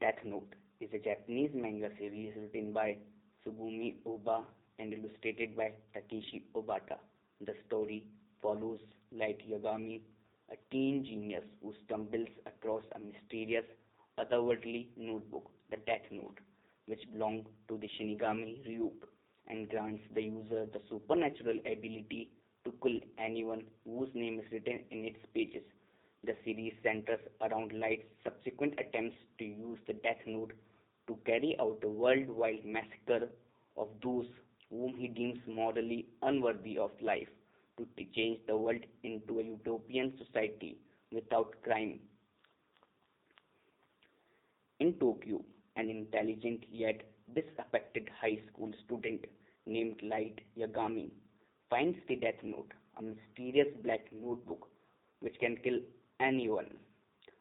Death Note is a Japanese manga series written by Tsugumi Ohba and illustrated by Takeshi Obata. The story follows Light Yagami, a teen genius who stumbles across a mysterious otherworldly notebook, the Death Note, which belongs to the Shinigami Ryuk and grants the user the supernatural ability to kill anyone whose name is written in its pages. The series centers around Light's subsequent attempts to use the Death Note to carry out a worldwide massacre of those whom he deems morally unworthy of life, to change the world into a utopian society without crime. In Tokyo, an intelligent yet disaffected high school student named Light Yagami finds the Death Note, a mysterious black notebook which can kill anyone.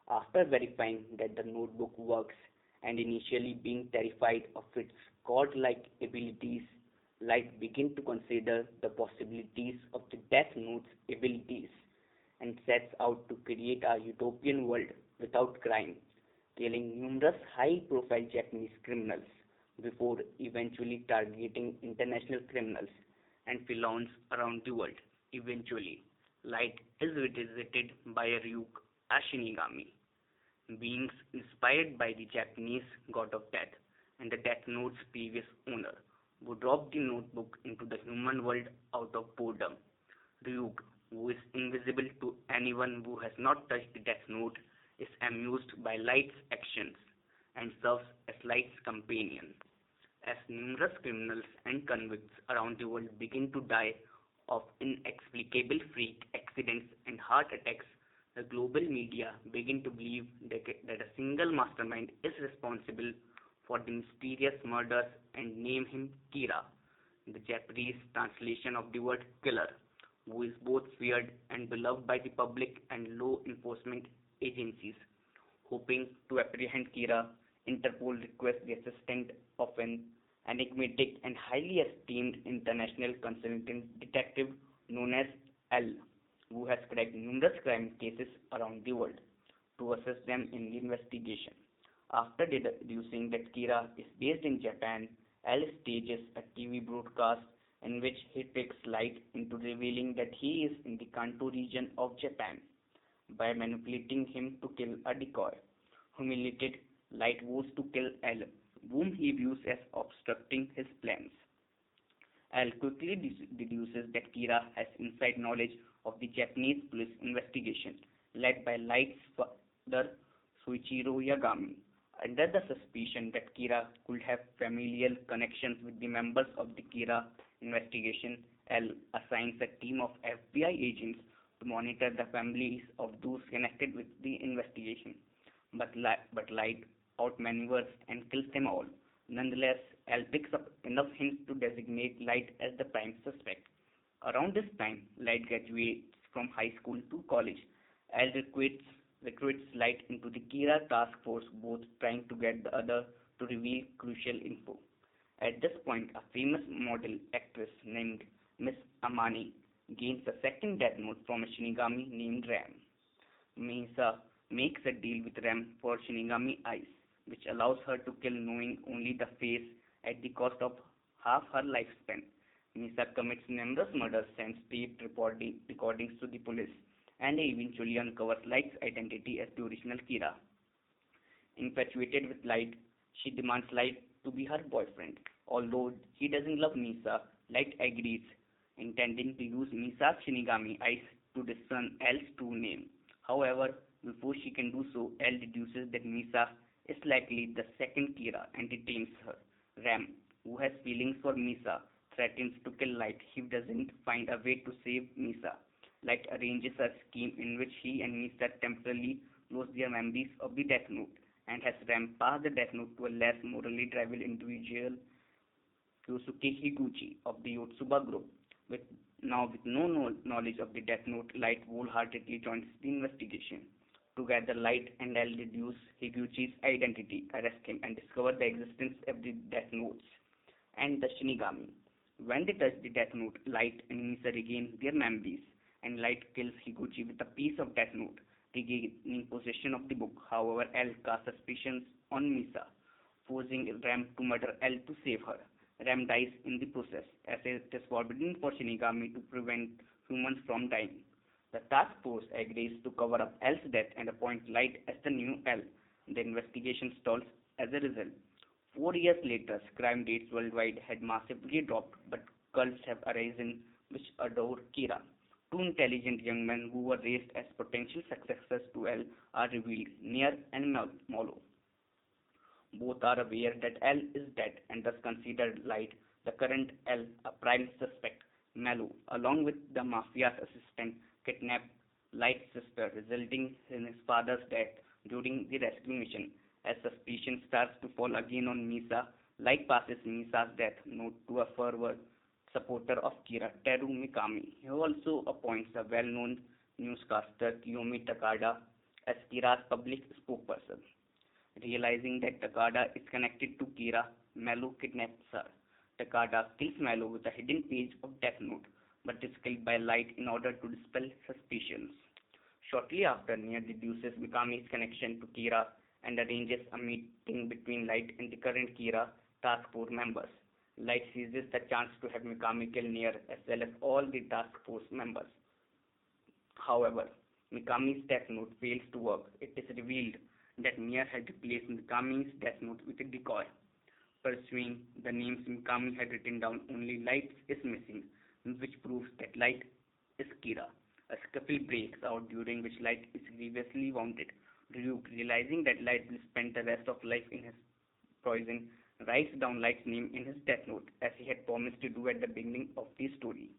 After verifying that the notebook works and initially being terrified of its godlike abilities, Light begins to consider the possibilities of the Death Note's abilities and sets out to create a utopian world without crime, killing numerous high-profile Japanese criminals before eventually targeting international criminals and felons around the world. Eventually, Light is visited by a Ryuk, a Shinigami, beings inspired by the Japanese god of death and the Death Note's previous owner, who dropped the notebook into the human world out of boredom. Ryuk, who is invisible to anyone who has not touched the Death Note, is amused by Light's actions and serves as Light's companion. As numerous criminals and convicts around the world begin to die of inexplicable freak accidents and heart attacks, the global media begin to believe that, a single mastermind is responsible for the mysterious murders and name him Kira, the Japanese translation of the word killer, who is both feared and beloved by the public and law enforcement agencies. Hoping to apprehend Kira, Interpol requests the assistance of an enigmatic and highly esteemed international consulting detective known as L, who has cracked numerous crime cases around the world to assist them in the investigation. After deducing that Kira is based in Japan, L stages a TV broadcast in which he takes light into revealing that he is in the Kanto region of Japan by manipulating him to kill a decoy. Humiliated, Light vows to kill L, whom he views as obstructing his plans. L quickly deduces that Kira has inside knowledge of the Japanese police investigation led by Light's father Soichiro Yagami. Under the suspicion that Kira could have familial connections with the members of the Kira investigation, L assigns a team of FBI agents to monitor the families of those connected with the investigation. But, but Light outmaneuvers and kills them all. Nonetheless, L picks up enough hints to designate Light as the prime suspect. Around this time, Light graduates from high school to college. L recruits, recruits Light into the Kira task force, both trying to get the other to reveal crucial info. At this point, a famous model actress named Misa Amane gains a second death note from a Shinigami named Rem. Misa uh, makes a deal with Rem for Shinigami eyes, which allows her to kill knowing only the face at the cost of half her lifespan. Misa commits numerous murders, sends taped recordings to the police, and eventually uncovers Light's identity as the original Kira. Infatuated with Light, she demands Light to be her boyfriend. Although he doesn't love Misa, Light agrees, intending to use Misa's Shinigami eyes to discern L's true name. However, before she can do so, L deduces that Misa is likely the second Kira and detains her. Rem, who has feelings for Misa, threatens to kill Light if he doesn't find a way to save Misa. Light arranges a scheme in which he and Misa temporarily lose their memories of the Death Note and has Rem pass the Death Note to a less morally driven individual, Kyosuke Higuchi of the Yotsuba group. With now with no knowledge of the Death Note, Light wholeheartedly joins the investigation. Together, Light and deduce Higuchi's identity, arrest him, and discover the existence of the Death Notes and the Shinigami. When they touch the Death Note, Light and Misa regain their memories, and Light kills Higuchi with a piece of Death Note. regaining possession of the book. However, L casts suspicions on Misa, forcing Rem to murder L to save her. Rem dies in the process, as it is forbidden for Shinigami to prevent humans from dying. The task force agrees to cover up L's death and appoint Light as the new L. The investigation stalls as a result. Four years later, crime rates worldwide had massively dropped, but cults have arisen which adore Kira. Two intelligent young men who were raised as potential successors to L are revealed, Near and Mello. Both are aware that L is dead and thus consider Light, the current L, a prime suspect. Mello, along with the mafia's assistant, kidnapped Light's sister, resulting in his father's death during the rescue mission. As suspicion starts to fall again on Misa, Light passes Misa's death note to a fervent supporter of Kira, Teru Mikami. He also appoints a well-known newscaster, Kiyomi Takada, as Kira's public spokesperson. Realizing that Takada is connected to Kira, Mello kidnaps her. Takada kills Mello with a hidden page of Death Note, but is killed by Light in order to dispel suspicions. Shortly after, Near deduces Mikami's connection to Kira and arranges a meeting between Light and the current Kira task force members. Light seizes the chance to have Mikami kill Near as well as all the task force members. However, Mikami's death note fails to work. It is revealed that Near had replaced Mikami's death note with a decoy. Pursuing the names Mikami had written down, only Light is missing, which proves that Light is Kira. A scuffle breaks out during which Light is grievously wounded. Ryuk, realizing that Light will spend the rest of life in his poison, writes down Light's name in his death note, as he had promised to do at the beginning of the story.